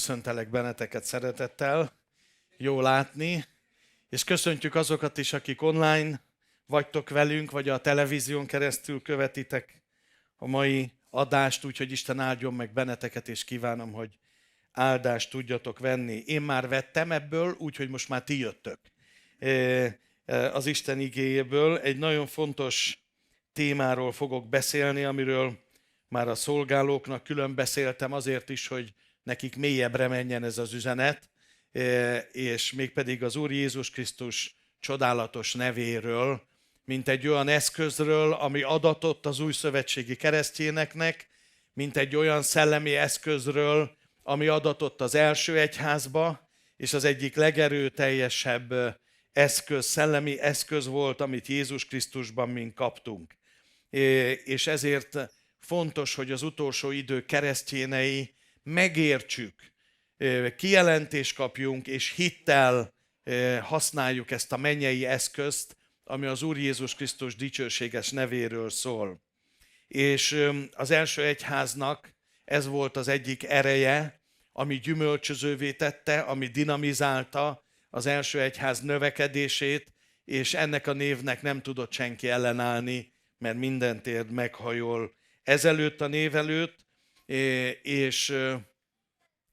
Köszöntelek benneteket szeretettel, jó látni, és köszöntjük azokat is, akik online vagytok velünk, vagy a televízión keresztül követitek a mai adást, úgyhogy Isten áldjon meg benneteket, és kívánom, hogy áldást tudjatok venni. Én már vettem ebből, úgyhogy most már ti jöttök az Isten igéjéből. Egy nagyon fontos témáról fogok beszélni, amiről már a szolgálóknak külön beszéltem azért is, hogy nekik mélyebbre menjen ez az üzenet, és mégpedig az Úr Jézus Krisztus csodálatos nevéről, mint egy olyan eszközről, ami adatott az új szövetségi keresztjéneknek, mint egy olyan szellemi eszközről, ami adatott az első egyházba, és az egyik legerőteljesebb eszköz, szellemi eszköz volt, amit Jézus Krisztusban mink kaptunk. És ezért fontos, hogy az utolsó idő keresztjénei megértsük, kijelentést kapjunk, és hittel használjuk ezt a mennyei eszközt, ami az Úr Jézus Krisztus dicsőséges nevéről szól. És az első egyháznak ez volt az egyik ereje, ami gyümölcsözővé tette, ami dinamizálta az első egyház növekedését, és ennek a névnek nem tudott senki ellenállni, mert minden térd meghajol ezelőtt a név előtt, és,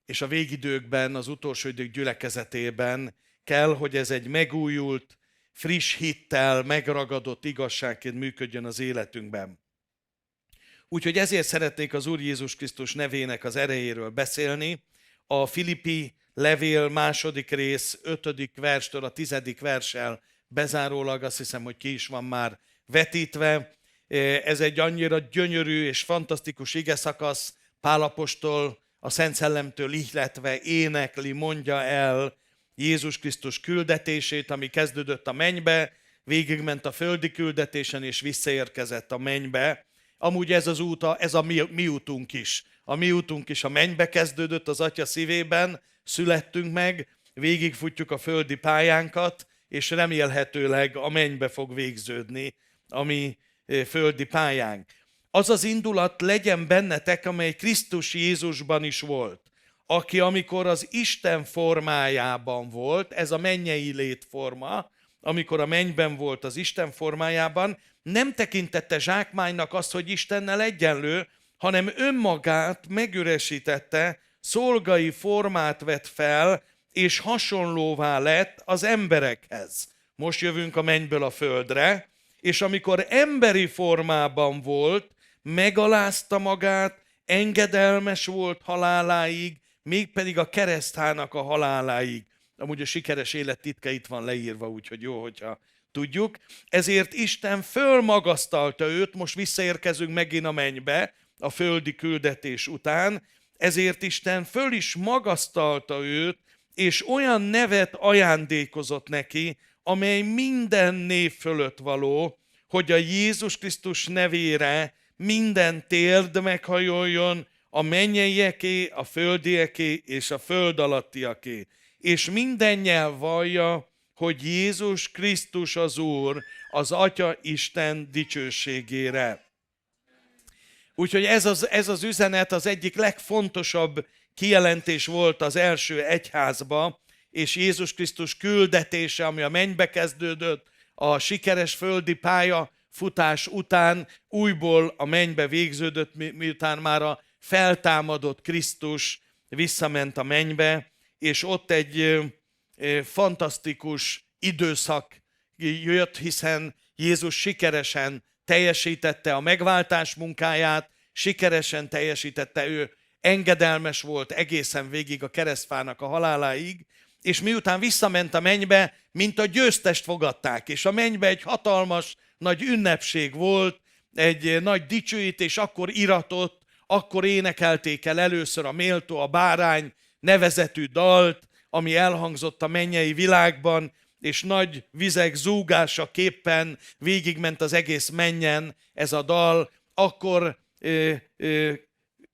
és a végidőkben, az utolsó idők gyülekezetében kell, hogy ez egy megújult, friss hittel, megragadott igazságként működjön az életünkben. Úgyhogy ezért szeretnék az Úr Jézus Krisztus nevének az erejéről beszélni. A Filippi levél második rész, ötödik verstől a tizedik versel bezárólag, azt hiszem, hogy ki is van már vetítve. Ez egy annyira gyönyörű és fantasztikus ige szakasz, Pálapostól, a Szent Szellemtől ihletve énekli, mondja el Jézus Krisztus küldetését, ami kezdődött a mennybe, végigment a földi küldetésen, és visszaérkezett a mennybe. Amúgy ez az út, ez a mi, mi útunk is. A mi útunk is a mennybe kezdődött az Atya szívében, születtünk meg, végigfutjuk a földi pályánkat, és remélhetőleg a mennybe fog végződni a mi földi pályánk. Az az indulat legyen bennetek, amely Krisztus Jézusban is volt, aki amikor az Isten formájában volt, ez a mennyei létforma, amikor a mennyben volt az Isten formájában, nem tekintette zsákmánynak azt, hogy Istennel egyenlő, hanem önmagát megüresítette, szolgai formát vett fel, és hasonlóvá lett az emberekhez. Most jövünk a mennyből a földre, és amikor emberi formában volt, megalázta magát, engedelmes volt haláláig, mégpedig a kereszthának a haláláig. Amúgy a sikeres élet titka itt van leírva, úgyhogy jó, hogyha tudjuk. Ezért Isten fölmagasztalta őt, most visszaérkezünk megint a mennybe, a földi küldetés után, ezért Isten föl is magasztalta őt, és olyan nevet ajándékozott neki, amely minden név fölött való, hogy a Jézus Krisztus nevére minden térd meghajoljon, a mennyeieké, a földieké és a föld alattiaké. És minden nyelv vallja, hogy Jézus Krisztus az Úr, az Atya Isten dicsőségére. Úgyhogy ez az, ez az üzenet az egyik legfontosabb kijelentés volt az első egyházba, és Jézus Krisztus küldetése, ami a mennybe kezdődött, a sikeres földi pálya futás után újból a mennybe végződött, miután már a feltámadott Krisztus visszament a mennybe, és ott egy fantasztikus időszak jött, hiszen Jézus sikeresen teljesítette a megváltás munkáját, sikeresen teljesítette ő, engedelmes volt egészen végig a keresztfának a haláláig, és miután visszament a mennybe, mint a győztest fogadták, és a mennybe egy hatalmas, nagy ünnepség volt, egy nagy dicsőítés, akkor iratott, akkor énekelték el először a méltó, a bárány nevezetű dalt, ami elhangzott a mennyei világban, és nagy vizek zúgása képpen végigment az egész mennyen ez a dal, akkor ö, ö,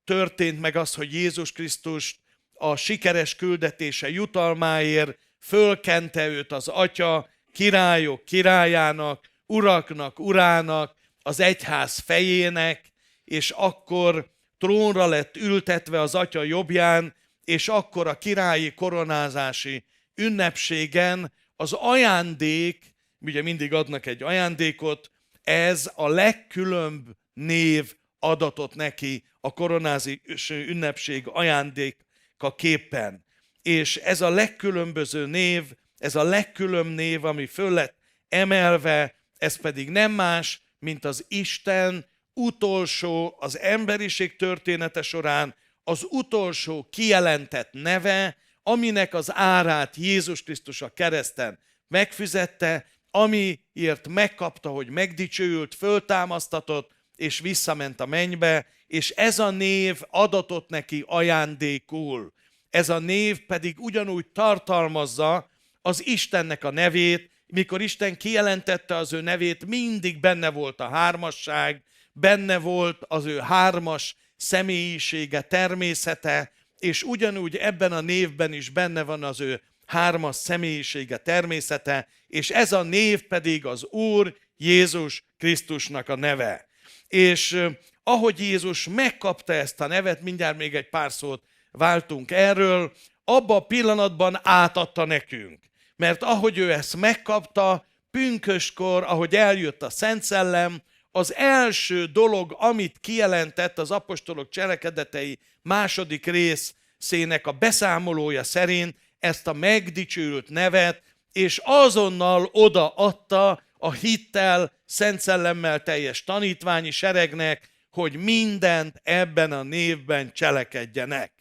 történt meg az, hogy Jézus Krisztus a sikeres küldetése jutalmáért fölkente őt az Atya királyok királyának, uraknak, urának, az egyház fejének, és akkor trónra lett ültetve az Atya jobbján, és akkor a királyi koronázási ünnepségen az ajándék, ugye mindig adnak egy ajándékot, ez a legkülönb név adatot neki a koronázás ünnepség ajándéka képpen. És ez a legkülönböző név, ez a legkülönb név, ami föl lett emelve, ez pedig nem más, mint az Isten utolsó, az emberiség története során az utolsó kijelentett neve, aminek az árát Jézus Krisztus a kereszten megfizette, amiért megkapta, hogy megdicsőült, föltámasztatott, és visszament a mennybe, és ez a név adatot neki ajándékul. Ez a név pedig ugyanúgy tartalmazza az Istennek a nevét, mikor Isten kijelentette az ő nevét, mindig benne volt a hármasság, benne volt az ő hármas személyisége, természete, és ugyanúgy ebben a névben is benne van az ő hármas személyisége, természete, és ez a név pedig az Úr Jézus Krisztusnak a neve. És ahogy Jézus megkapta ezt a nevet, mindjárt még egy pár szót váltunk erről, abba a pillanatban átadta nekünk. Mert ahogy ő ezt megkapta, pünköskor, ahogy eljött a Szent Szellem, az első dolog, amit kijelentett az apostolok cselekedetei második részének a beszámolója szerint, ezt a megdicsült nevet, és azonnal odaadta a hittel, szent szellemmel teljes tanítványi seregnek, hogy mindent ebben a névben cselekedjenek.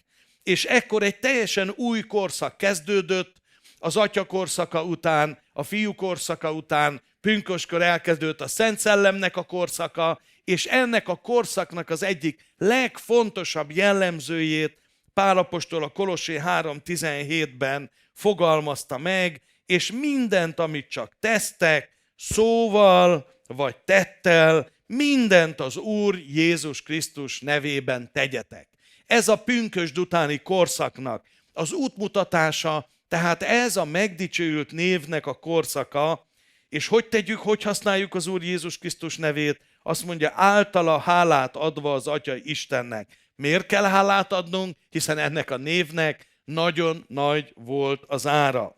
És ekkor egy teljesen új korszak kezdődött, az atya korszaka után, a fiú korszaka után, pünköskor elkezdődött a Szent Szellemnek a korszaka, és ennek a korszaknak az egyik legfontosabb jellemzőjét Pálapostól a Kolossé 3.17-ben fogalmazta meg, és mindent, amit csak tesztek, szóval vagy tettel, mindent az Úr Jézus Krisztus nevében tegyetek. Ez a pünkösd utáni korszaknak az útmutatása, tehát ez a megdicsőült névnek a korszaka, és hogy tegyük, hogy használjuk az Úr Jézus Krisztus nevét? Azt mondja, általa hálát adva az Atya Istennek. Miért kell hálát adnunk? Hiszen ennek a névnek nagyon nagy volt az ára.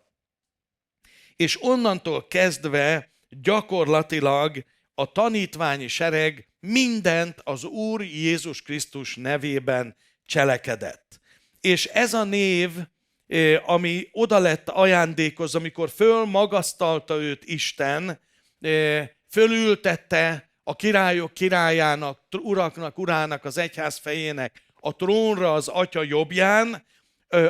És onnantól kezdve gyakorlatilag a tanítványi sereg mindent az Úr Jézus Krisztus nevében cselekedett. És ez a név, ami oda lett ajándékoz, amikor fölmagasztalta őt Isten, fölültette a királyok királyának, uraknak, urának, az egyház fejének a trónra az atya jobbján,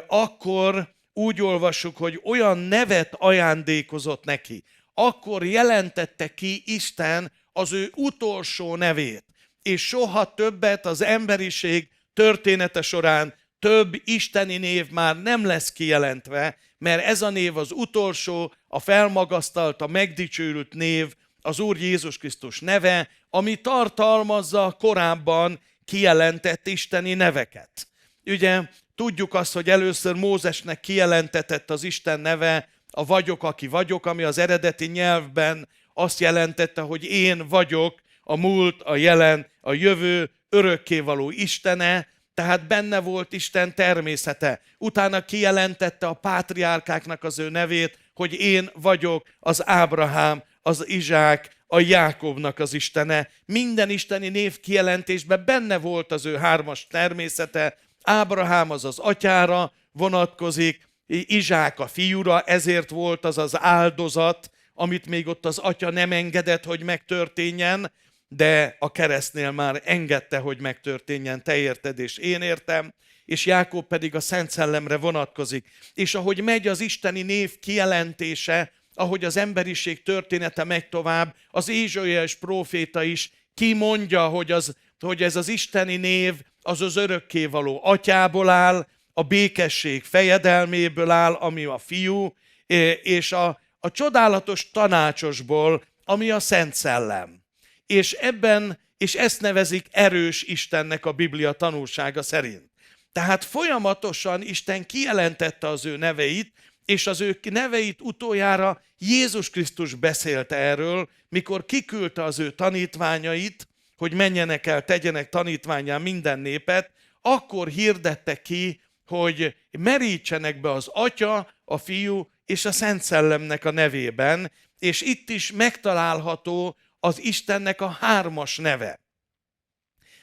akkor úgy olvassuk, hogy olyan nevet ajándékozott neki, akkor jelentette ki Isten az ő utolsó nevét, és soha többet az emberiség története során több isteni név már nem lesz kijelentve, mert ez a név az utolsó, a felmagasztalt, a megdicsőült név, az Úr Jézus Krisztus neve, ami tartalmazza korábban kijelentett isteni neveket. Ugye tudjuk azt, hogy először Mózesnek kijelentetett az Isten neve, a vagyok, aki vagyok, ami az eredeti nyelvben azt jelentette, hogy én vagyok a múlt, a jelen, a jövő, örökkévaló Istene, tehát benne volt Isten természete. Utána kijelentette a pátriárkáknak az ő nevét, hogy én vagyok az Ábrahám, az Izsák, a Jákobnak az Istene. Minden isteni név kijelentésben benne volt az ő hármas természete. Ábrahám az az atyára vonatkozik, Izsák a fiúra, ezért volt az az áldozat, amit még ott az atya nem engedett, hogy megtörténjen, de a keresztnél már engedte, hogy megtörténjen, te érted és én értem, és Jákob pedig a Szent Szellemre vonatkozik. És ahogy megy az isteni név kijelentése, ahogy az emberiség története megy tovább, az Ézsaiás próféta is kimondja, hogy, az, hogy ez az isteni név az az örökkévaló atyából áll, a békesség fejedelméből áll, ami a fiú, és a, a csodálatos tanácsosból, ami a Szent Szellem. És ebben, és ezt nevezik erős Istennek a Biblia tanulsága szerint. Tehát folyamatosan Isten kijelentette az ő neveit, és az ő neveit utoljára Jézus Krisztus beszélte erről, mikor kiküldte az ő tanítványait, hogy menjenek el, tegyenek tanítványán minden népet, akkor hirdette ki hogy merítsenek be az Atya, a Fiú és a Szent Szellemnek a nevében, és itt is megtalálható az Istennek a hármas neve.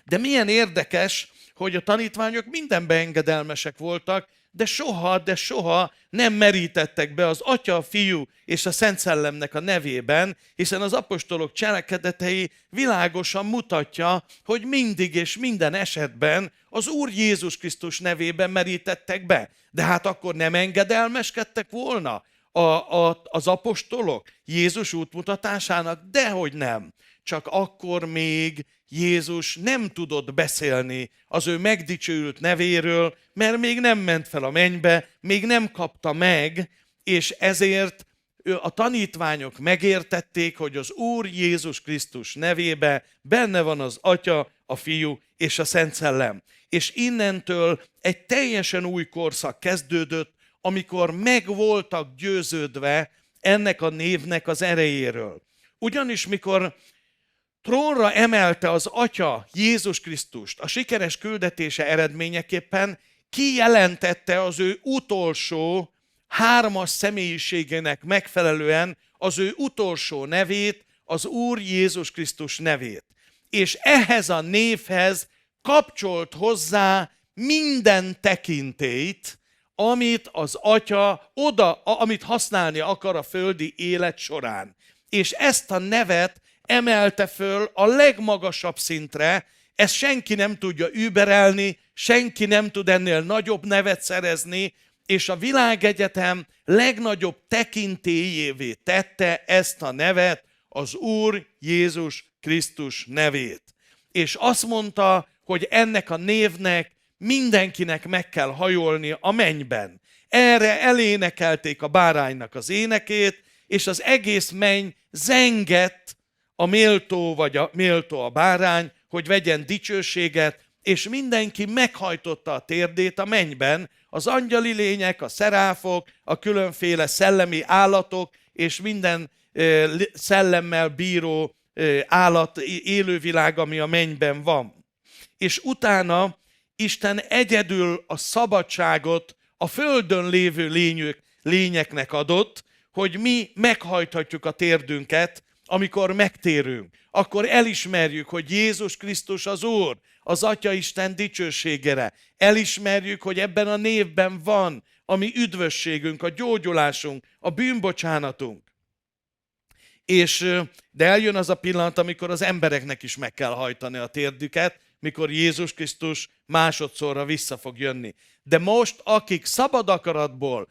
De milyen érdekes, hogy a tanítványok mindenben engedelmesek voltak, de soha, de soha nem merítettek be az Atya, a Fiú és a Szent Szellemnek a nevében, hiszen az apostolok cselekedetei világosan mutatja, hogy mindig és minden esetben az Úr Jézus Krisztus nevében merítettek be. De hát akkor nem engedelmeskedtek volna a, a, az apostolok Jézus útmutatásának? Dehogy nem. Csak akkor még Jézus nem tudott beszélni az ő megdicsőült nevéről, mert még nem ment fel a mennybe, még nem kapta meg, és ezért a tanítványok megértették, hogy az Úr Jézus Krisztus nevébe benne van az Atya, a Fiú és a Szent Szellem. És innentől egy teljesen új korszak kezdődött, amikor meg voltak győződve ennek a névnek az erejéről. Ugyanis mikor trónra emelte az Atya Jézus Krisztust a sikeres küldetése eredményeképpen, kijelentette az ő utolsó hármas személyiségének megfelelően az ő utolsó nevét, az Úr Jézus Krisztus nevét. És ehhez a névhez kapcsolt hozzá minden tekintélyt, amit az atya oda, amit használni akar a földi élet során. És ezt a nevet emelte föl a legmagasabb szintre, ezt senki nem tudja überelni, senki nem tud ennél nagyobb nevet szerezni, és a világegyetem legnagyobb tekintélyévé tette ezt a nevet, az Úr Jézus Krisztus nevét. És azt mondta, hogy ennek a névnek mindenkinek meg kell hajolni a mennyben. Erre elénekelték a báránynak az énekét, és az egész menny zengett a méltó vagy a méltó a bárány, hogy vegyen dicsőséget, és mindenki meghajtotta a térdét a mennyben, az angyali lények, a szeráfok, a különféle szellemi állatok, és minden szellemmel bíró állat, élővilág, ami a mennyben van. És utána Isten egyedül a szabadságot a földön lévő lényük, lényeknek adott, hogy mi meghajthatjuk a térdünket, amikor megtérünk. Akkor elismerjük, hogy Jézus Krisztus az Úr, az Atya Isten dicsőségére. Elismerjük, hogy ebben a névben van a mi üdvösségünk, a gyógyulásunk, a bűnbocsánatunk. És, de eljön az a pillanat, amikor az embereknek is meg kell hajtani a térdüket, mikor Jézus Krisztus másodszorra vissza fog jönni. De most, akik szabad akaratból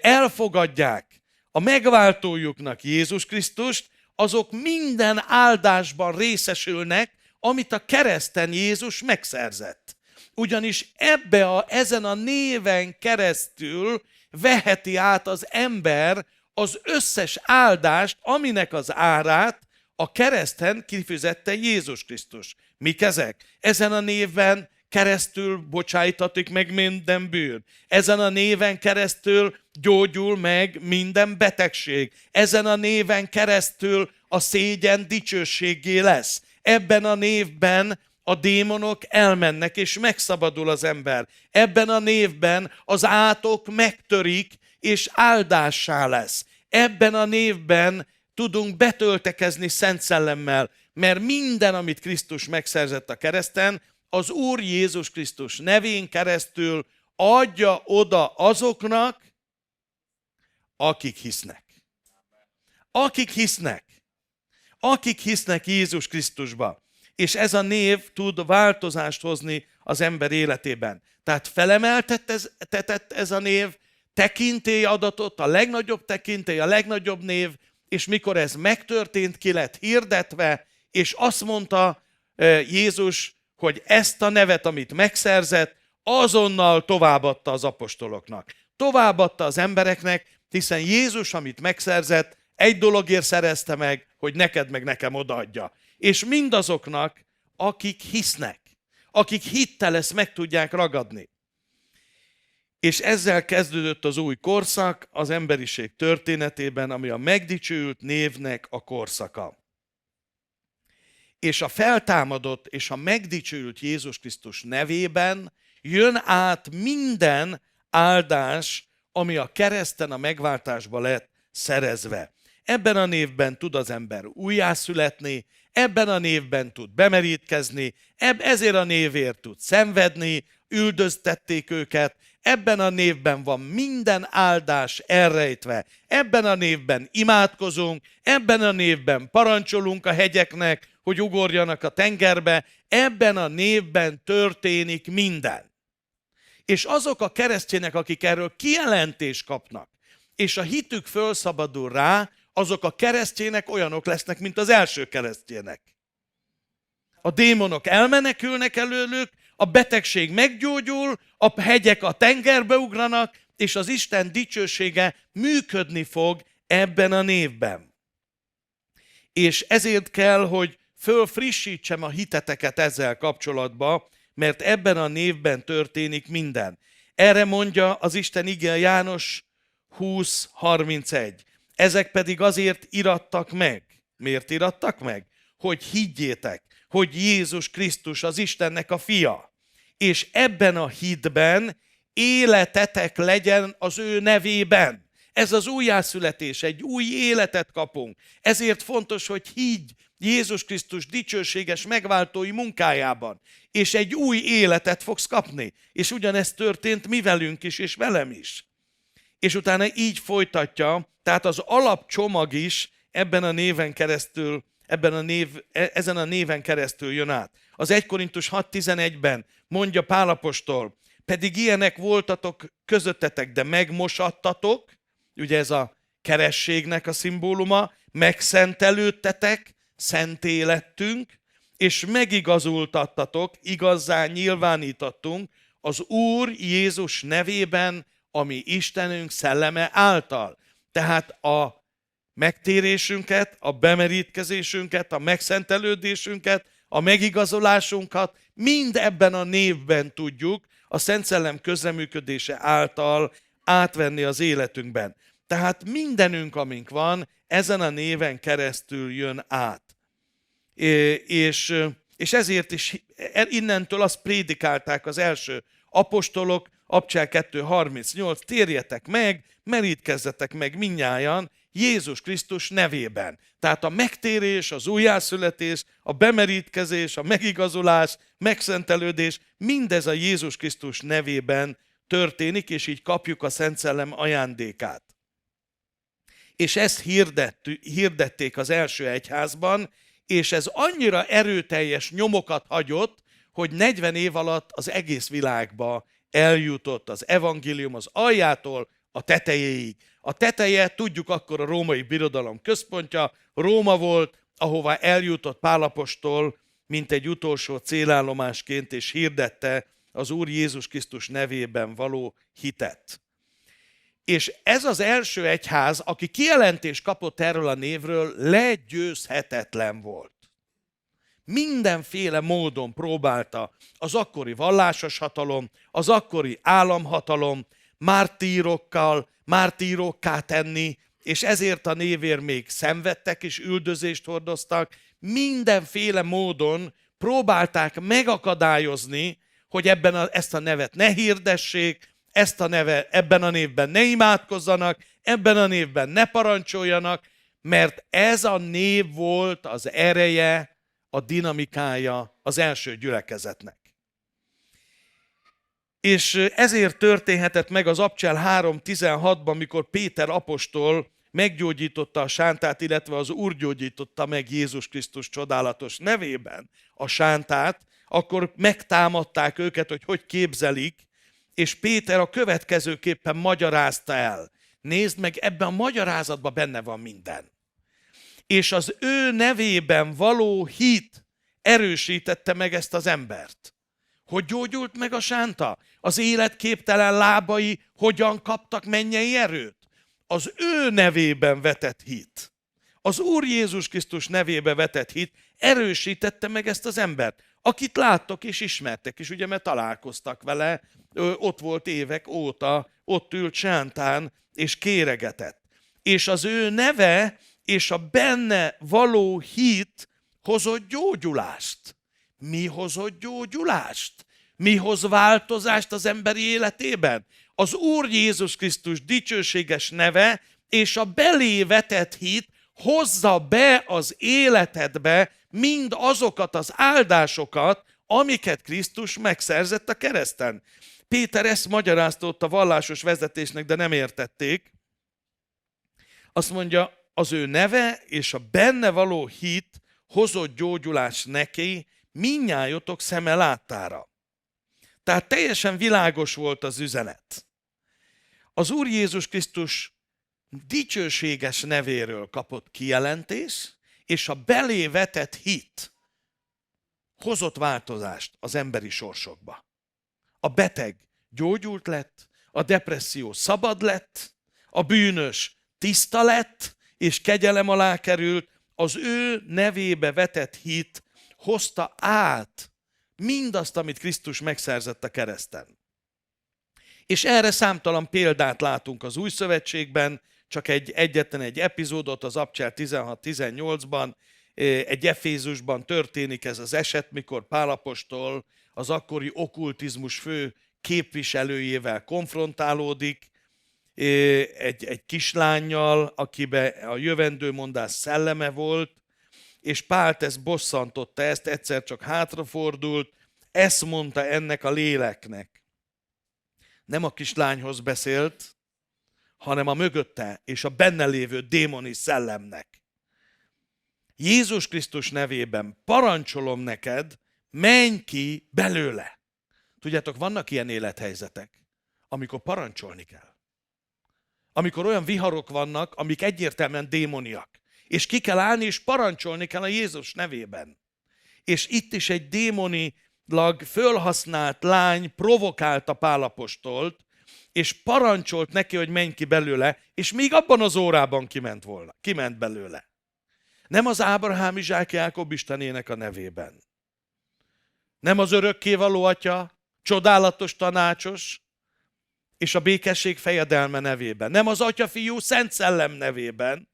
elfogadják a megváltójuknak Jézus Krisztust, azok minden áldásban részesülnek, amit a kereszten Jézus megszerzett. Ugyanis ebbe a, ezen a néven keresztül veheti át az ember az összes áldást, aminek az árát a kereszten kifizette Jézus Krisztus. Mik ezek? Ezen a néven keresztül bocsájtatik meg minden bűn. Ezen a néven keresztül gyógyul meg minden betegség. Ezen a néven keresztül a szégyen dicsőségé lesz. Ebben a névben a démonok elmennek, és megszabadul az ember. Ebben a névben az átok megtörik, és áldássá lesz. Ebben a névben tudunk betöltekezni Szent Szellemmel, mert minden, amit Krisztus megszerzett a kereszten, az Úr Jézus Krisztus nevén keresztül adja oda azoknak, akik hisznek. Akik hisznek. Akik hisznek Jézus Krisztusba. És ez a név tud változást hozni az ember életében. Tehát felemeltetett ez a név, tekintély adatot, a legnagyobb tekintély, a legnagyobb név, és mikor ez megtörtént, ki lett hirdetve, és azt mondta Jézus, hogy ezt a nevet, amit megszerzett, azonnal továbbadta az apostoloknak. Továbbadta az embereknek, hiszen Jézus, amit megszerzett, egy dologért szerezte meg, hogy neked meg nekem odaadja. És mindazoknak, akik hisznek, akik hittel ezt meg tudják ragadni. És ezzel kezdődött az új korszak az emberiség történetében, ami a megdicsőült névnek a korszaka. És a feltámadott és a megdicsőült Jézus Krisztus nevében Jön át minden áldás, ami a kereszten a megváltásba lett szerezve. Ebben a névben tud az ember újjászületni, ebben a névben tud bemerítkezni, eb- ezért a névért tud szenvedni, üldöztették őket, ebben a névben van minden áldás elrejtve, ebben a névben imádkozunk, ebben a névben parancsolunk a hegyeknek, hogy ugorjanak a tengerbe, ebben a névben történik minden. És azok a keresztjének, akik erről kijelentést kapnak, és a hitük fölszabadul rá, azok a keresztjének olyanok lesznek, mint az első keresztjének. A démonok elmenekülnek előlük, a betegség meggyógyul, a hegyek a tengerbe ugranak, és az Isten dicsősége működni fog ebben a névben. És ezért kell, hogy fölfrissítsem a hiteteket ezzel kapcsolatban, mert ebben a névben történik minden. Erre mondja az Isten ige János 20.31. Ezek pedig azért irattak meg. Miért irattak meg? Hogy higgyétek, hogy Jézus Krisztus az Istennek a fia. És ebben a hitben életetek legyen az ő nevében. Ez az újjászületés, egy új életet kapunk. Ezért fontos, hogy higgy Jézus Krisztus dicsőséges megváltói munkájában, és egy új életet fogsz kapni. És ugyanezt történt mi velünk is, és velem is. És utána így folytatja, tehát az alapcsomag is ebben a néven keresztül, ebben a név, e, ezen a néven keresztül jön át. Az 1 Korintus 6.11-ben mondja Pálapostól, pedig ilyenek voltatok közöttetek, de megmosattatok, ugye ez a kerességnek a szimbóluma, megszentelődtetek, szenté lettünk, és megigazultattatok, igazán nyilvánítottunk az Úr Jézus nevében, ami Istenünk szelleme által. Tehát a megtérésünket, a bemerítkezésünket, a megszentelődésünket, a megigazolásunkat mind ebben a névben tudjuk, a Szent Szellem közreműködése által átvenni az életünkben. Tehát mindenünk, amink van, ezen a néven keresztül jön át. És, és ezért is e, innentől azt prédikálták az első apostolok, Abcsel 2.38, térjetek meg, merítkezzetek meg minnyájan Jézus Krisztus nevében. Tehát a megtérés, az újjászületés, a bemerítkezés, a megigazolás, megszentelődés, mindez a Jézus Krisztus nevében történik, és így kapjuk a Szent Szellem ajándékát. És ezt hirdették az első egyházban, és ez annyira erőteljes nyomokat hagyott, hogy 40 év alatt az egész világba eljutott az evangélium az aljától a tetejéig. A teteje, tudjuk akkor a római birodalom központja, Róma volt, ahova eljutott Pálapostól, mint egy utolsó célállomásként, és hirdette az Úr Jézus Krisztus nevében való hitet. És ez az első egyház, aki kijelentés kapott erről a névről, legyőzhetetlen volt. Mindenféle módon próbálta az akkori vallásos hatalom, az akkori államhatalom mártírokkal, mártírokká tenni, és ezért a névér még szenvedtek és üldözést hordoztak. Mindenféle módon próbálták megakadályozni, hogy ebben a, ezt a nevet ne hirdessék, ezt a neve, ebben a névben ne imádkozzanak, ebben a névben ne parancsoljanak, mert ez a név volt az ereje, a dinamikája az első gyülekezetnek. És ezért történhetett meg az Abcsel 3.16-ban, mikor Péter apostol meggyógyította a sántát, illetve az Úr gyógyította meg Jézus Krisztus csodálatos nevében a sántát, akkor megtámadták őket, hogy hogy képzelik, és Péter a következőképpen magyarázta el. Nézd meg, ebben a magyarázatban benne van minden. És az ő nevében való hit erősítette meg ezt az embert. Hogy gyógyult meg a sánta? Az életképtelen lábai hogyan kaptak mennyei erőt? Az ő nevében vetett hit. Az Úr Jézus Krisztus nevébe vetett hit erősítette meg ezt az embert, akit láttok és ismertek is, ugye, mert találkoztak vele, ott volt évek óta, ott ült sántán, és kéregetett. És az ő neve és a benne való hit hozott gyógyulást. Mi hozott gyógyulást? Mi hoz változást az emberi életében? Az Úr Jézus Krisztus dicsőséges neve és a belé vetett hit hozza be az életedbe mind azokat az áldásokat, amiket Krisztus megszerzett a kereszten. Péter ezt magyaráztott a vallásos vezetésnek, de nem értették. Azt mondja, az ő neve és a benne való hit hozott gyógyulás neki minnyájotok szeme láttára. Tehát teljesen világos volt az üzenet. Az Úr Jézus Krisztus dicsőséges nevéről kapott kijelentés, és a belé vetett hit hozott változást az emberi sorsokba. A beteg gyógyult lett, a depresszió szabad lett, a bűnös tiszta lett, és kegyelem alá került, az ő nevébe vetett hit hozta át mindazt, amit Krisztus megszerzett a kereszten. És erre számtalan példát látunk az új szövetségben, csak egy egyetlen egy epizódot az Abcsel 16-18-ban, egy Efézusban történik ez az eset, mikor Pálapostól az akkori okkultizmus fő képviselőjével konfrontálódik, egy, egy kislányjal, akibe a jövendőmondás szelleme volt, és Pált ezt bosszantotta, ezt egyszer csak hátrafordult, ezt mondta ennek a léleknek. Nem a kislányhoz beszélt, hanem a mögötte és a benne lévő démoni szellemnek. Jézus Krisztus nevében parancsolom neked, menj ki belőle. Tudjátok, vannak ilyen élethelyzetek, amikor parancsolni kell. Amikor olyan viharok vannak, amik egyértelműen démoniak. És ki kell állni, és parancsolni kell a Jézus nevében. És itt is egy démonilag fölhasznált lány provokálta Pálapostolt, és parancsolt neki, hogy menj ki belőle, és még abban az órában kiment volna. Kiment belőle. Nem az Ábrahám, Izsák, Jákob Istenének a nevében. Nem az örökkévaló atya, csodálatos tanácsos, és a békesség fejedelme nevében. Nem az Atya, Fiú, Szent Szellem nevében,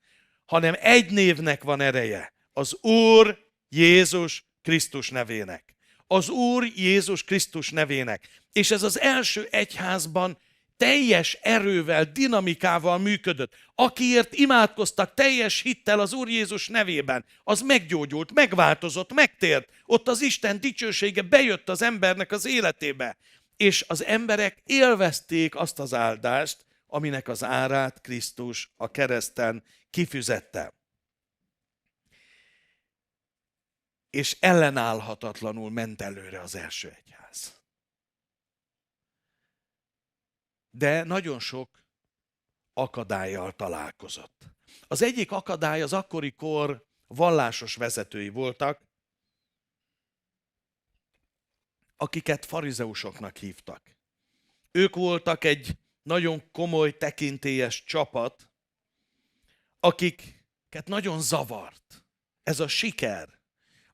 hanem egy névnek van ereje. Az Úr Jézus Krisztus nevének. Az Úr Jézus Krisztus nevének. És ez az első egyházban teljes erővel, dinamikával működött. Akiért imádkoztak teljes hittel az Úr Jézus nevében, az meggyógyult, megváltozott, megtért. Ott az Isten dicsősége bejött az embernek az életébe. És az emberek élvezték azt az áldást, aminek az árát Krisztus a kereszten kifizette. És ellenállhatatlanul ment előre az első egyház. de nagyon sok akadályjal találkozott. Az egyik akadály az akkori kor vallásos vezetői voltak, akiket farizeusoknak hívtak. Ők voltak egy nagyon komoly tekintélyes csapat, akiket nagyon zavart. Ez a siker,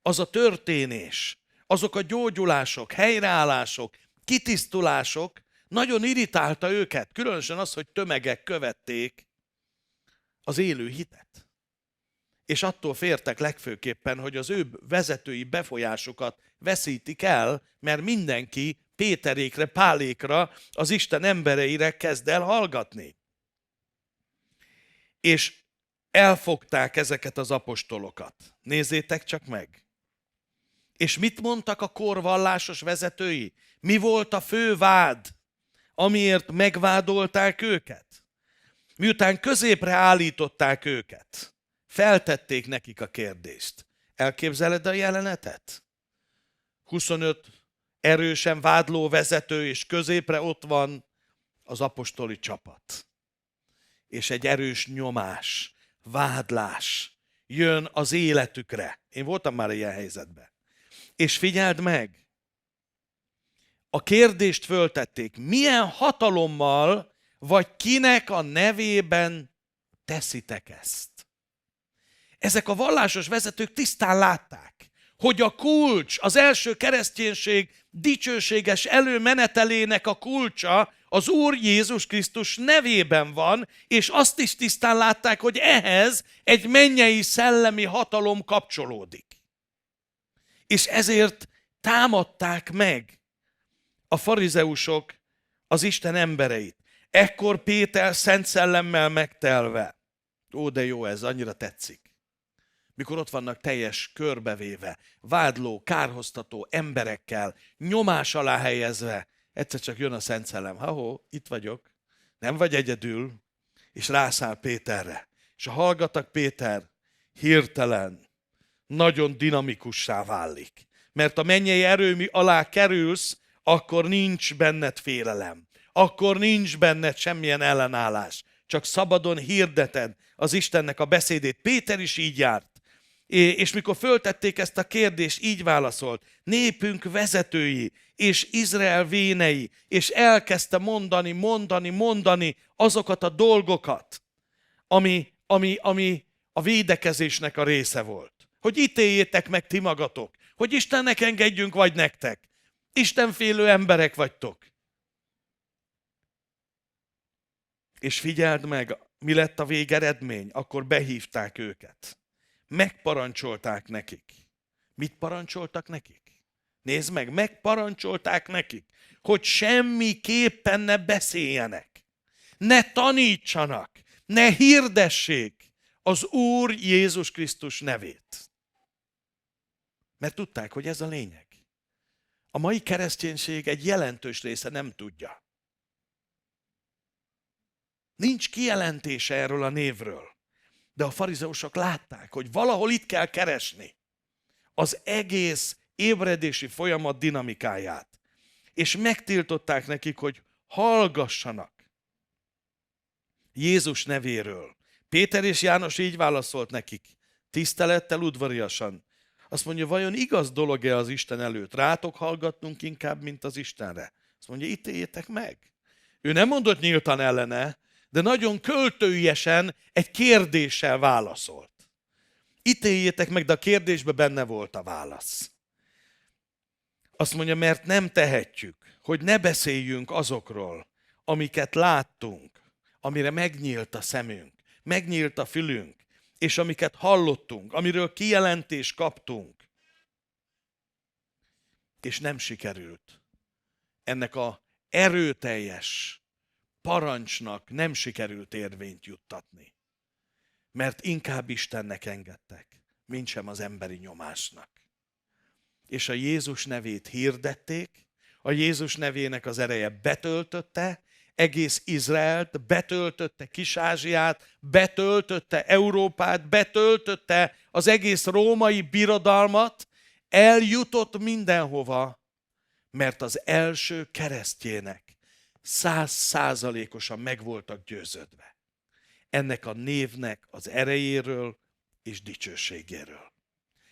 az a történés, azok a gyógyulások, helyreállások, kitisztulások, nagyon irritálta őket, különösen az, hogy tömegek követték az élő hitet. És attól fértek legfőképpen, hogy az ő vezetői befolyásukat veszítik el, mert mindenki Péterékre, Pálékra, az Isten embereire kezd el hallgatni. És elfogták ezeket az apostolokat. Nézzétek csak meg. És mit mondtak a korvallásos vezetői? Mi volt a fő vád? amiért megvádolták őket. Miután középre állították őket, feltették nekik a kérdést. Elképzeled a jelenetet? 25 erősen vádló vezető, és középre ott van az apostoli csapat. És egy erős nyomás, vádlás jön az életükre. Én voltam már ilyen helyzetben. És figyeld meg, a kérdést föltették, milyen hatalommal vagy kinek a nevében teszitek ezt? Ezek a vallásos vezetők tisztán látták, hogy a kulcs, az első kereszténység dicsőséges előmenetelének a kulcsa az Úr Jézus Krisztus nevében van, és azt is tisztán látták, hogy ehhez egy mennyei szellemi hatalom kapcsolódik. És ezért támadták meg a farizeusok az Isten embereit. Ekkor Péter szent szellemmel megtelve. Ó, de jó ez, annyira tetszik. Mikor ott vannak teljes körbevéve, vádló, kárhoztató emberekkel, nyomás alá helyezve, egyszer csak jön a Szent Szellem. Ha, itt vagyok, nem vagy egyedül, és rászáll Péterre. És a hallgatak Péter hirtelen, nagyon dinamikussá válik. Mert a mennyei erőmi alá kerülsz, akkor nincs benned félelem. Akkor nincs benned semmilyen ellenállás. Csak szabadon hirdeted az Istennek a beszédét. Péter is így járt. És mikor föltették ezt a kérdést, így válaszolt, népünk vezetői és Izrael vénei, és elkezdte mondani, mondani, mondani azokat a dolgokat, ami, ami, ami a védekezésnek a része volt. Hogy ítéljétek meg ti magatok, hogy Istennek engedjünk vagy nektek. Istenfélő emberek vagytok. És figyeld meg, mi lett a végeredmény? Akkor behívták őket megparancsolták nekik. Mit parancsoltak nekik? Nézd meg, megparancsolták nekik, hogy semmiképpen ne beszéljenek, ne tanítsanak, ne hirdessék az Úr Jézus Krisztus nevét. Mert tudták, hogy ez a lényeg. A mai kereszténység egy jelentős része nem tudja. Nincs kijelentése erről a névről. De a farizeusok látták, hogy valahol itt kell keresni az egész ébredési folyamat dinamikáját. És megtiltották nekik, hogy hallgassanak Jézus nevéről. Péter és János így válaszolt nekik, tisztelettel, udvariasan. Azt mondja, vajon igaz dolog-e az Isten előtt? Rátok hallgatnunk inkább, mint az Istenre. Azt mondja, ítéljétek meg. Ő nem mondott nyíltan ellene, de nagyon költőiesen egy kérdéssel válaszolt. Ítéljétek meg, de a kérdésben benne volt a válasz. Azt mondja, mert nem tehetjük, hogy ne beszéljünk azokról, amiket láttunk, amire megnyílt a szemünk, megnyílt a fülünk, és amiket hallottunk, amiről kijelentést kaptunk. És nem sikerült ennek a erőteljes parancsnak nem sikerült érvényt juttatni. Mert inkább Istennek engedtek, mint sem az emberi nyomásnak. És a Jézus nevét hirdették, a Jézus nevének az ereje betöltötte, egész Izraelt, betöltötte Kis-Ázsiát, betöltötte Európát, betöltötte az egész római birodalmat, eljutott mindenhova, mert az első keresztjének száz százalékosan meg voltak győződve. Ennek a névnek az erejéről és dicsőségéről.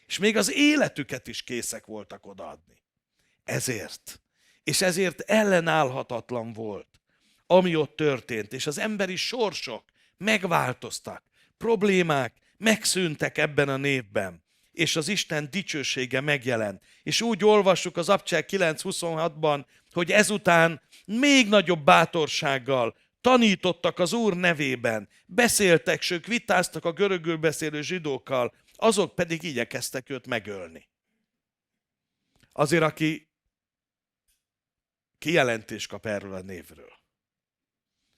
És még az életüket is készek voltak odaadni. Ezért. És ezért ellenállhatatlan volt, ami ott történt, és az emberi sorsok megváltoztak, problémák megszűntek ebben a névben, és az Isten dicsősége megjelent. És úgy olvassuk az Abcsel 9.26-ban, hogy ezután még nagyobb bátorsággal tanítottak az Úr nevében, beszéltek, sőt vitáztak a görögül beszélő zsidókkal, azok pedig igyekeztek őt megölni. Azért, aki kijelentést kap erről a névről,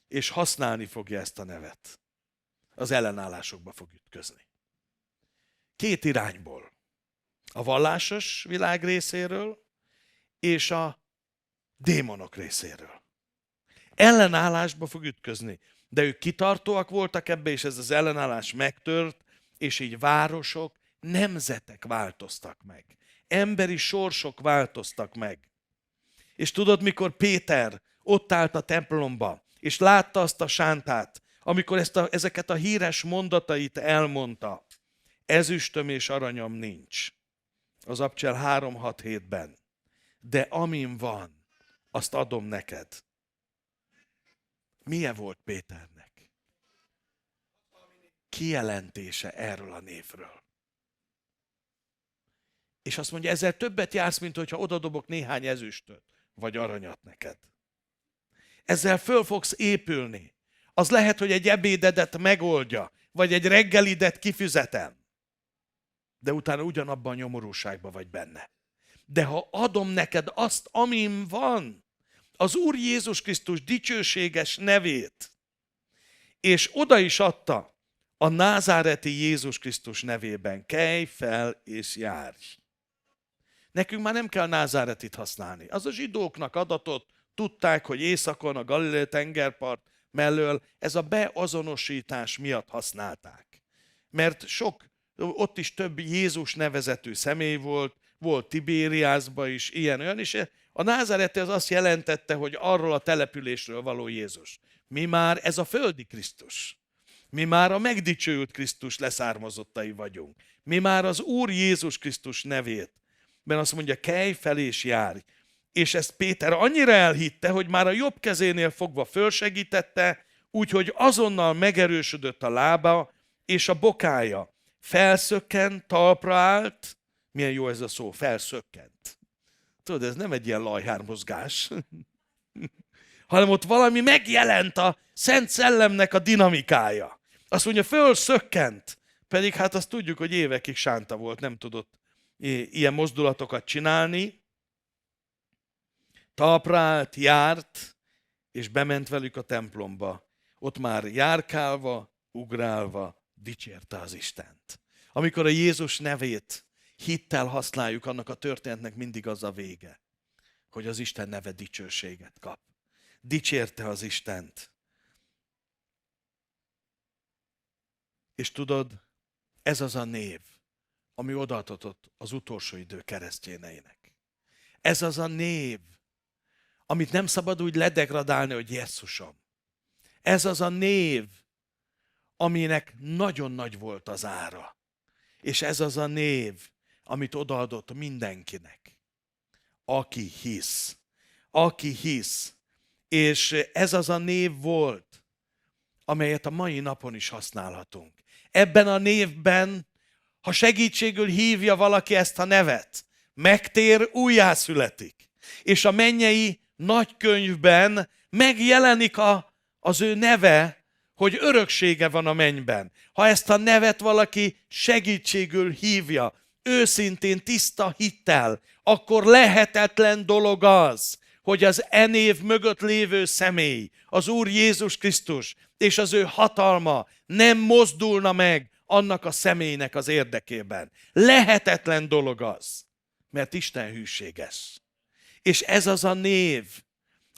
és használni fogja ezt a nevet, az ellenállásokba fog ütközni. Két irányból. A vallásos világ részéről, és a démonok részéről. Ellenállásba fog ütközni. De ők kitartóak voltak ebbe, és ez az ellenállás megtört, és így városok, nemzetek változtak meg. Emberi sorsok változtak meg. És tudod, mikor Péter ott állt a templomba, és látta azt a sántát, amikor ezt a, ezeket a híres mondatait elmondta, ezüstöm és aranyom nincs. Az Abcsel 3-6-7-ben. De amin van, azt adom neked. Milyen volt Péternek? Kijelentése erről a névről. És azt mondja, ezzel többet jársz, mint hogyha odadobok néhány ezüstöt, vagy aranyat neked. Ezzel föl fogsz épülni. Az lehet, hogy egy ebédedet megoldja, vagy egy reggelidet kifizetem. De utána ugyanabban a nyomorúságban vagy benne. De ha adom neked azt, amin van, az Úr Jézus Krisztus dicsőséges nevét, és oda is adta a názáreti Jézus Krisztus nevében. Kelj fel és járj! Nekünk már nem kell názáretit használni. Az a zsidóknak adatot, tudták, hogy északon a Galilei tengerpart mellől ez a beazonosítás miatt használták. Mert sok, ott is több Jézus nevezetű személy volt, volt Tibériászba is ilyen olyan, és a názáreti az azt jelentette, hogy arról a településről való Jézus. Mi már ez a földi Krisztus. Mi már a megdicsőült Krisztus leszármazottai vagyunk. Mi már az Úr Jézus Krisztus nevét. Mert azt mondja, kelj fel és járj. És ezt Péter annyira elhitte, hogy már a jobb kezénél fogva fölsegítette, úgyhogy azonnal megerősödött a lába és a bokája. Felszökkent, talpra állt. Milyen jó ez a szó, felszökkent. Tudod, ez nem egy ilyen lajhármozgás, hanem ott valami megjelent a Szent Szellemnek a dinamikája. Azt mondja, fölszökkent, pedig hát azt tudjuk, hogy évekig sánta volt, nem tudott ilyen mozdulatokat csinálni. Talpra állt, járt, és bement velük a templomba. Ott már járkálva, ugrálva dicsérte az Istent. Amikor a Jézus nevét hittel használjuk, annak a történetnek mindig az a vége, hogy az Isten neve dicsőséget kap. Dicsérte az Istent. És tudod, ez az a név, ami odaadott az utolsó idő keresztjéneinek. Ez az a név, amit nem szabad úgy ledegradálni, hogy Jézusom. Ez az a név, aminek nagyon nagy volt az ára. És ez az a név, amit odaadott mindenkinek. Aki hisz. Aki hisz. És ez az a név volt, amelyet a mai napon is használhatunk. Ebben a névben, ha segítségül hívja valaki ezt a nevet, megtér, újjászületik. És a mennyei nagykönyvben megjelenik a, az ő neve, hogy öröksége van a mennyben. Ha ezt a nevet valaki segítségül hívja, őszintén tiszta hittel, akkor lehetetlen dolog az, hogy az enév mögött lévő személy, az Úr Jézus Krisztus és az ő hatalma nem mozdulna meg annak a személynek az érdekében. Lehetetlen dolog az, mert Isten hűséges. És ez az a név,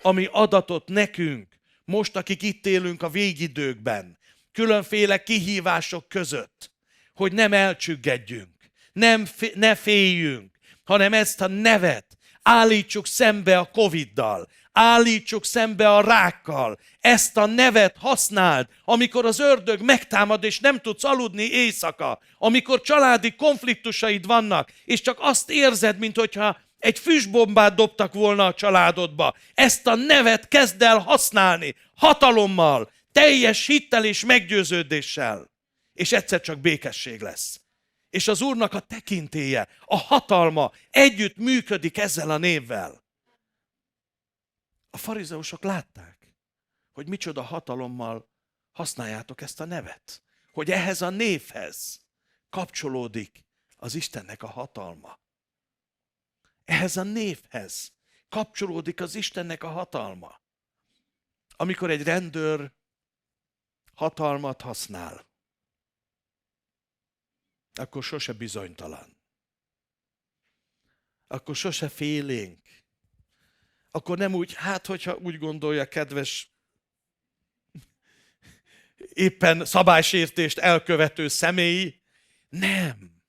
ami adatot nekünk, most, akik itt élünk a végidőkben, különféle kihívások között, hogy nem elcsüggedjünk, nem, ne féljünk, hanem ezt a nevet állítsuk szembe a Covid-dal, állítsuk szembe a rákkal. Ezt a nevet használd, amikor az ördög megtámad, és nem tudsz aludni éjszaka, amikor családi konfliktusaid vannak, és csak azt érzed, mint hogyha egy füstbombát dobtak volna a családodba. Ezt a nevet kezd el használni, hatalommal, teljes hittel és meggyőződéssel. És egyszer csak békesség lesz és az Úrnak a tekintéje, a hatalma együtt működik ezzel a névvel. A farizeusok látták, hogy micsoda hatalommal használjátok ezt a nevet. Hogy ehhez a névhez kapcsolódik az Istennek a hatalma. Ehhez a névhez kapcsolódik az Istennek a hatalma. Amikor egy rendőr hatalmat használ, akkor sose bizonytalan. Akkor sose félénk. Akkor nem úgy, hát hogyha úgy gondolja, kedves éppen szabálysértést elkövető személy, nem.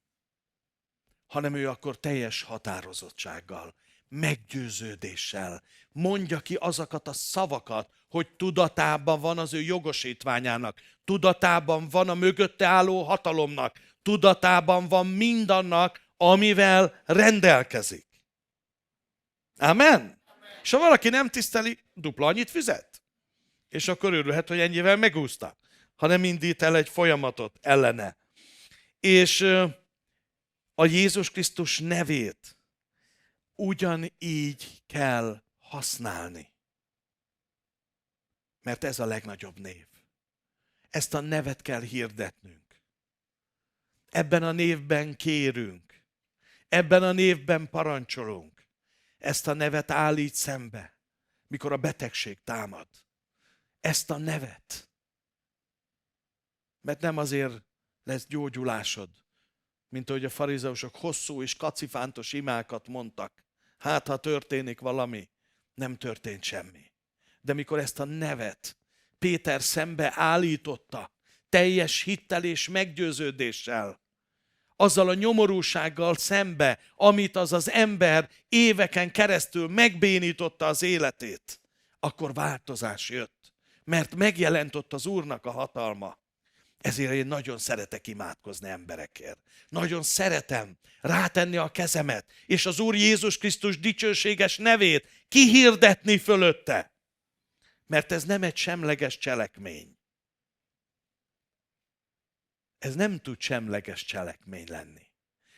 Hanem ő akkor teljes határozottsággal, meggyőződéssel mondja ki azokat a szavakat, hogy tudatában van az ő jogosítványának, tudatában van a mögötte álló hatalomnak, tudatában van mindannak, amivel rendelkezik. Amen? Amen. És ha valaki nem tiszteli, dupla annyit fizet. És akkor örülhet, hogy ennyivel megúszta, ha nem indít el egy folyamatot ellene. És a Jézus Krisztus nevét ugyanígy kell használni. Mert ez a legnagyobb név. Ezt a nevet kell hirdetnünk. Ebben a névben kérünk. Ebben a névben parancsolunk. Ezt a nevet állít szembe. mikor a betegség támad. Ezt a nevet. Mert nem azért lesz gyógyulásod, mint ahogy a farizeusok hosszú és kacifántos imákat mondtak. Hát, ha történik valami, nem történt semmi. De mikor ezt a nevet Péter szembe állította, teljes hittel és meggyőződéssel, azzal a nyomorúsággal szembe, amit az az ember éveken keresztül megbénította az életét, akkor változás jött. Mert megjelent ott az Úrnak a hatalma. Ezért én nagyon szeretek imádkozni emberekért. Nagyon szeretem rátenni a kezemet, és az Úr Jézus Krisztus dicsőséges nevét kihirdetni fölötte. Mert ez nem egy semleges cselekmény. Ez nem tud semleges cselekmény lenni.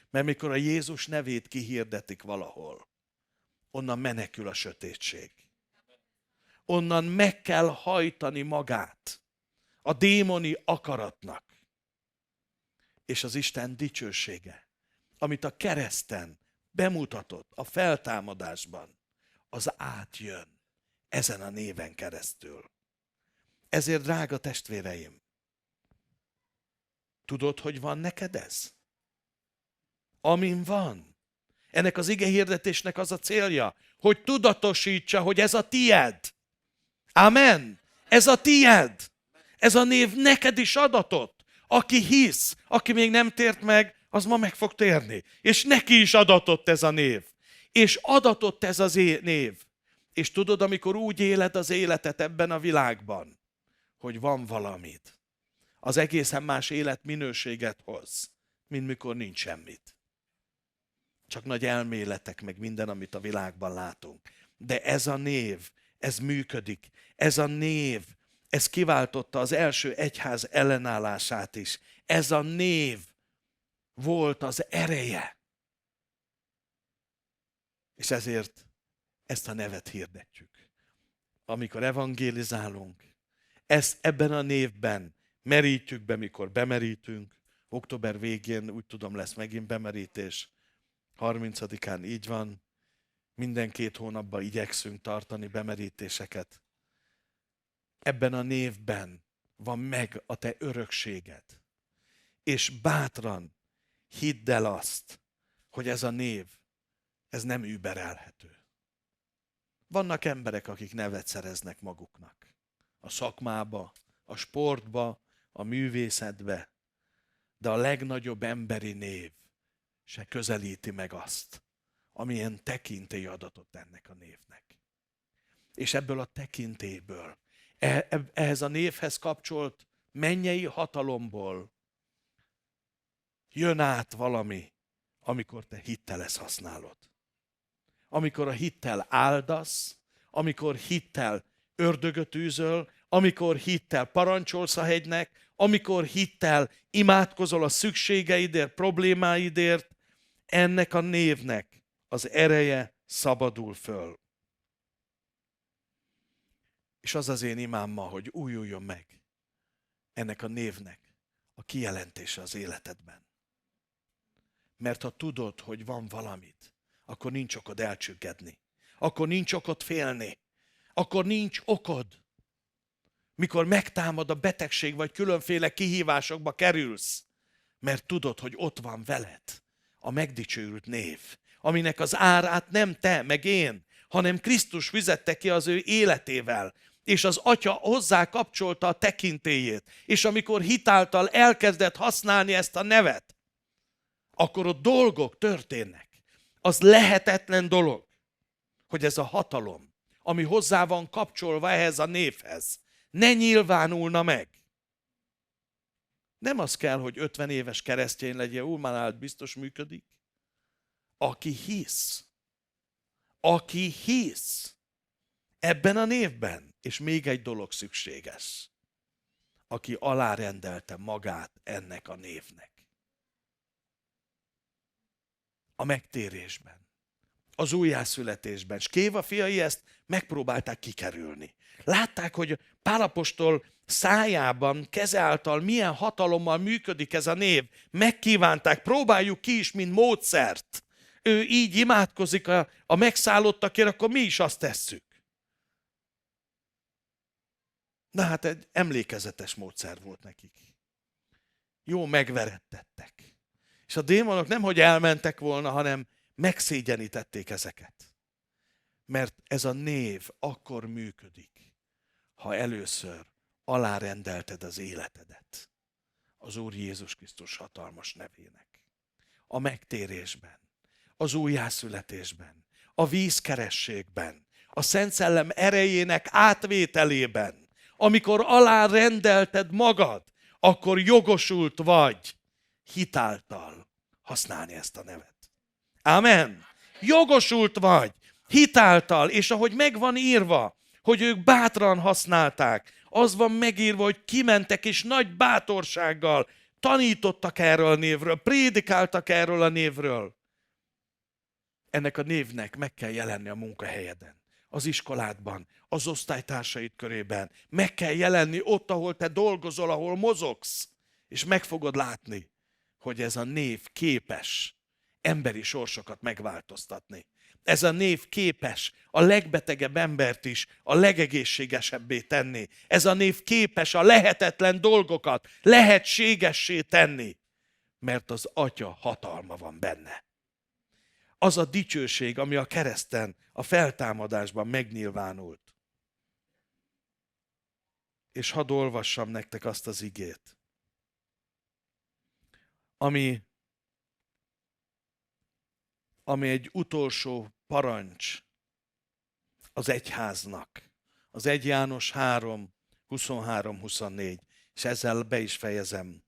Mert mikor a Jézus nevét kihirdetik valahol, onnan menekül a sötétség. Onnan meg kell hajtani magát a démoni akaratnak. És az Isten dicsősége, amit a kereszten bemutatott a feltámadásban, az átjön ezen a néven keresztül. Ezért, drága testvéreim, tudod, hogy van neked ez? Amin van. Ennek az ige hirdetésnek az a célja, hogy tudatosítsa, hogy ez a tied. Amen. Ez a tied. Ez a név neked is adatott. Aki hisz, aki még nem tért meg, az ma meg fog térni. És neki is adatott ez a név. És adatott ez az név. És tudod, amikor úgy éled az életet ebben a világban, hogy van valamit, az egészen más életminőséget hoz, mint mikor nincs semmit. Csak nagy elméletek, meg minden, amit a világban látunk. De ez a név, ez működik. Ez a név, ez kiváltotta az első egyház ellenállását is. Ez a név volt az ereje. És ezért ezt a nevet hirdetjük. Amikor evangélizálunk, ezt ebben a névben merítjük be, mikor bemerítünk. Október végén úgy tudom lesz megint bemerítés. 30-án így van. Minden két hónapban igyekszünk tartani bemerítéseket. Ebben a névben van meg a te örökséged. És bátran hidd el azt, hogy ez a név, ez nem überelhető. Vannak emberek, akik nevet szereznek maguknak. A szakmába, a sportba, a művészetbe, de a legnagyobb emberi név se közelíti meg azt, amilyen tekintély adatot ennek a névnek. És ebből a tekintélyből, e, e, ehhez a névhez kapcsolt mennyei hatalomból jön át valami, amikor te hitteles használod. Amikor a hittel áldasz, amikor hittel ördögöt űzöl, amikor hittel parancsolsz a hegynek, amikor hittel imádkozol a szükségeidért, problémáidért, ennek a névnek az ereje szabadul föl. És az az én imám ma, hogy újuljon meg ennek a névnek a kijelentése az életedben. Mert ha tudod, hogy van valamit, akkor nincs okod elcsüggedni. Akkor nincs okod félni. Akkor nincs okod mikor megtámad a betegség, vagy különféle kihívásokba kerülsz, mert tudod, hogy ott van veled a megdicsőült név, aminek az árát nem te, meg én, hanem Krisztus fizette ki az ő életével, és az atya hozzá kapcsolta a tekintélyét, és amikor hitáltal elkezdett használni ezt a nevet, akkor ott dolgok történnek. Az lehetetlen dolog, hogy ez a hatalom, ami hozzá van kapcsolva ehhez a névhez, ne nyilvánulna meg. Nem az kell, hogy 50 éves keresztény legyen, úr már biztos működik. Aki hisz, aki hisz ebben a névben, és még egy dolog szükséges, aki alárendelte magát ennek a névnek. A megtérésben, az újjászületésben. És Kéva fiai ezt megpróbálták kikerülni. Látták, hogy Pálapostól szájában, keze által milyen hatalommal működik ez a név. Megkívánták, próbáljuk ki is, mint módszert. Ő így imádkozik a, a megszállottakért, akkor mi is azt tesszük. Na hát egy emlékezetes módszer volt nekik. Jó megverettettek. És a démonok nem, hogy elmentek volna, hanem megszégyenítették ezeket. Mert ez a név akkor működik, ha először alárendelted az életedet az Úr Jézus Krisztus hatalmas nevének. A megtérésben, az újjászületésben, a vízkerességben, a Szent Szellem erejének átvételében, amikor alárendelted magad, akkor jogosult vagy hitáltal használni ezt a nevet. Amen. Jogosult vagy hitáltal, és ahogy megvan írva, hogy ők bátran használták, az van megírva, hogy kimentek és nagy bátorsággal tanítottak erről a névről, prédikáltak erről a névről. Ennek a névnek meg kell jelenni a munkahelyeden, az iskoládban, az osztálytársaid körében. Meg kell jelenni ott, ahol te dolgozol, ahol mozogsz, és meg fogod látni, hogy ez a név képes emberi sorsokat megváltoztatni. Ez a név képes a legbetegebb embert is a legegészségesebbé tenni. Ez a név képes a lehetetlen dolgokat lehetségessé tenni, mert az Atya hatalma van benne. Az a dicsőség, ami a kereszten, a feltámadásban megnyilvánult. És hadd olvassam nektek azt az igét, ami ami egy utolsó parancs az egyháznak. Az 1 János 3, 23-24. És ezzel be is fejezem.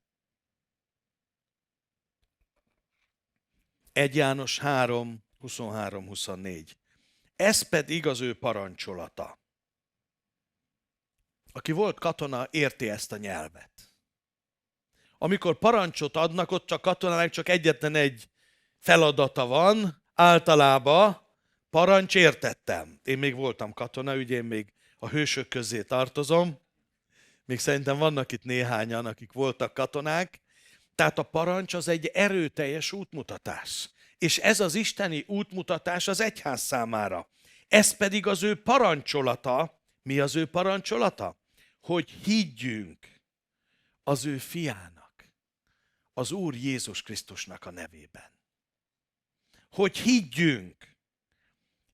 1 János 3, 23-24. Ez pedig az ő parancsolata. Aki volt katona, érti ezt a nyelvet. Amikor parancsot adnak, ott csak katonának csak egyetlen egy feladata van, általában parancs értettem. Én még voltam katona, ugye én még a hősök közé tartozom. Még szerintem vannak itt néhányan, akik voltak katonák. Tehát a parancs az egy erőteljes útmutatás. És ez az isteni útmutatás az egyház számára. Ez pedig az ő parancsolata. Mi az ő parancsolata? Hogy higgyünk az ő fiának, az Úr Jézus Krisztusnak a nevében hogy higgyünk,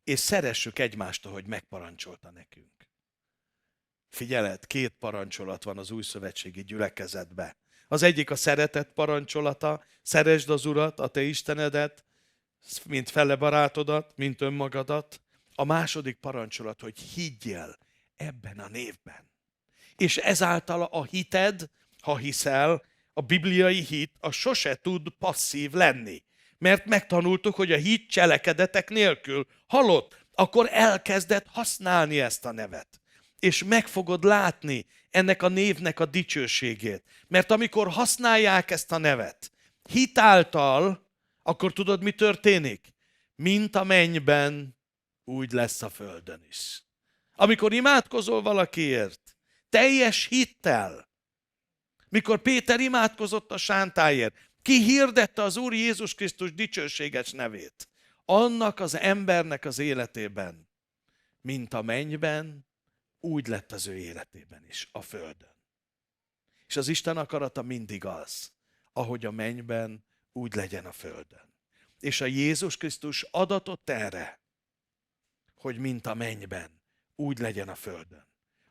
és szeressük egymást, ahogy megparancsolta nekünk. Figyeled, két parancsolat van az új szövetségi gyülekezetbe. Az egyik a szeretet parancsolata, szeresd az Urat, a te Istenedet, mint fele barátodat, mint önmagadat. A második parancsolat, hogy higgyél ebben a névben. És ezáltal a hited, ha hiszel, a bibliai hit, a sose tud passzív lenni mert megtanultuk, hogy a hit cselekedetek nélkül halott, akkor elkezdett használni ezt a nevet. És meg fogod látni ennek a névnek a dicsőségét. Mert amikor használják ezt a nevet, hitáltal, akkor tudod, mi történik? Mint a mennyben, úgy lesz a földön is. Amikor imádkozol valakiért, teljes hittel, mikor Péter imádkozott a sántáért, ki hirdette az Úr Jézus Krisztus dicsőséges nevét? Annak az embernek az életében, mint a mennyben, úgy lett az ő életében is, a földön. És az Isten akarata mindig az, ahogy a mennyben, úgy legyen a földön. És a Jézus Krisztus adatot erre, hogy mint a mennyben, úgy legyen a földön.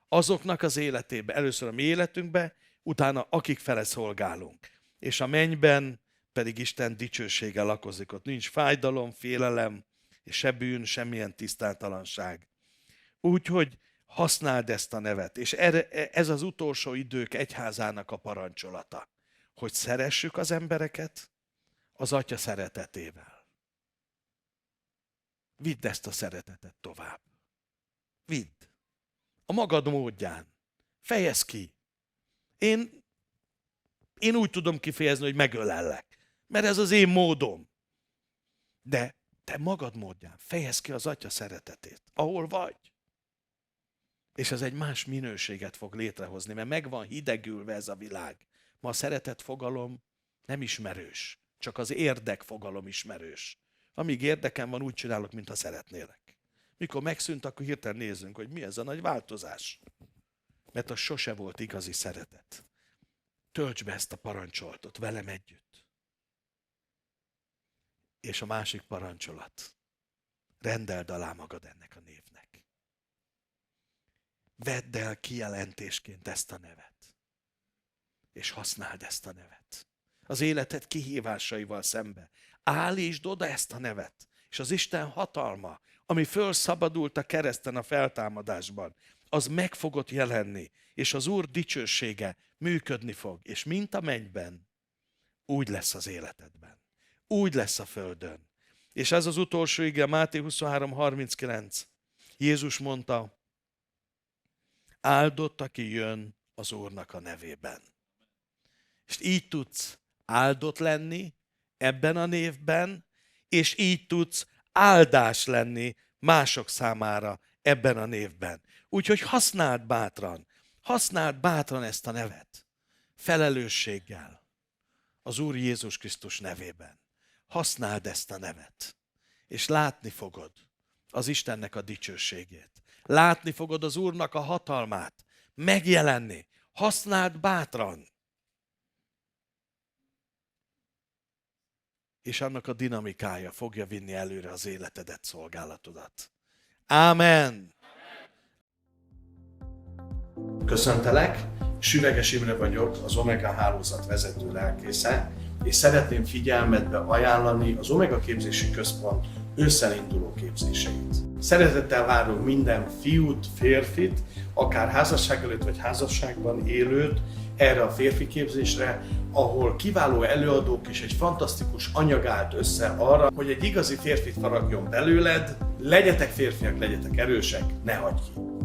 Azoknak az életében, először a mi életünkbe, utána akik fele szolgálunk és a mennyben pedig Isten dicsősége lakozik. Ott nincs fájdalom, félelem, és se bűn, semmilyen tisztátalanság. Úgyhogy használd ezt a nevet. És ez az utolsó idők egyházának a parancsolata, hogy szeressük az embereket az Atya szeretetével. Vidd ezt a szeretetet tovább. Vidd. A magad módján. Fejezd ki. Én én úgy tudom kifejezni, hogy megölellek. Mert ez az én módom. De te magad módján fejez ki az atya szeretetét, ahol vagy. És ez egy más minőséget fog létrehozni, mert megvan hidegülve ez a világ. Ma a szeretet fogalom nem ismerős, csak az érdek fogalom ismerős. Amíg érdekem van, úgy csinálok, mintha szeretnélek. Mikor megszűnt, akkor hirtelen nézzünk, hogy mi ez a nagy változás. Mert az sose volt igazi szeretet. Tölts be ezt a parancsolatot velem együtt. És a másik parancsolat. Rendeld alá magad ennek a névnek. Vedd el kijelentésként ezt a nevet. És használd ezt a nevet. Az életed kihívásaival szembe. Állítsd oda ezt a nevet. És az Isten hatalma, ami fölszabadult a kereszten a feltámadásban, az meg fogott jelenni, és az Úr dicsősége működni fog, és mint a mennyben, úgy lesz az életedben. Úgy lesz a földön. És ez az utolsó ige, Máté 23.39. Jézus mondta, áldott, aki jön az Úrnak a nevében. És így tudsz áldott lenni ebben a névben, és így tudsz áldás lenni mások számára ebben a névben. Úgyhogy használd bátran, használd bátran ezt a nevet. Felelősséggel. Az Úr Jézus Krisztus nevében. Használd ezt a nevet. És látni fogod az Istennek a dicsőségét. Látni fogod az Úrnak a hatalmát. Megjelenni. Használd bátran. és annak a dinamikája fogja vinni előre az életedet, szolgálatodat. Ámen! Köszöntelek, Süveges Imre vagyok, az Omega hálózat vezető lelkésze, és szeretném figyelmetbe ajánlani az Omega Képzési Központ ősszel induló képzéseit. Szeretettel várunk minden fiút, férfit, akár házasság előtt vagy házasságban élőt, erre a férfi képzésre, ahol kiváló előadók és egy fantasztikus anyag állt össze arra, hogy egy igazi férfit faragjon belőled, legyetek férfiak, legyetek erősek, ne hagyj ki!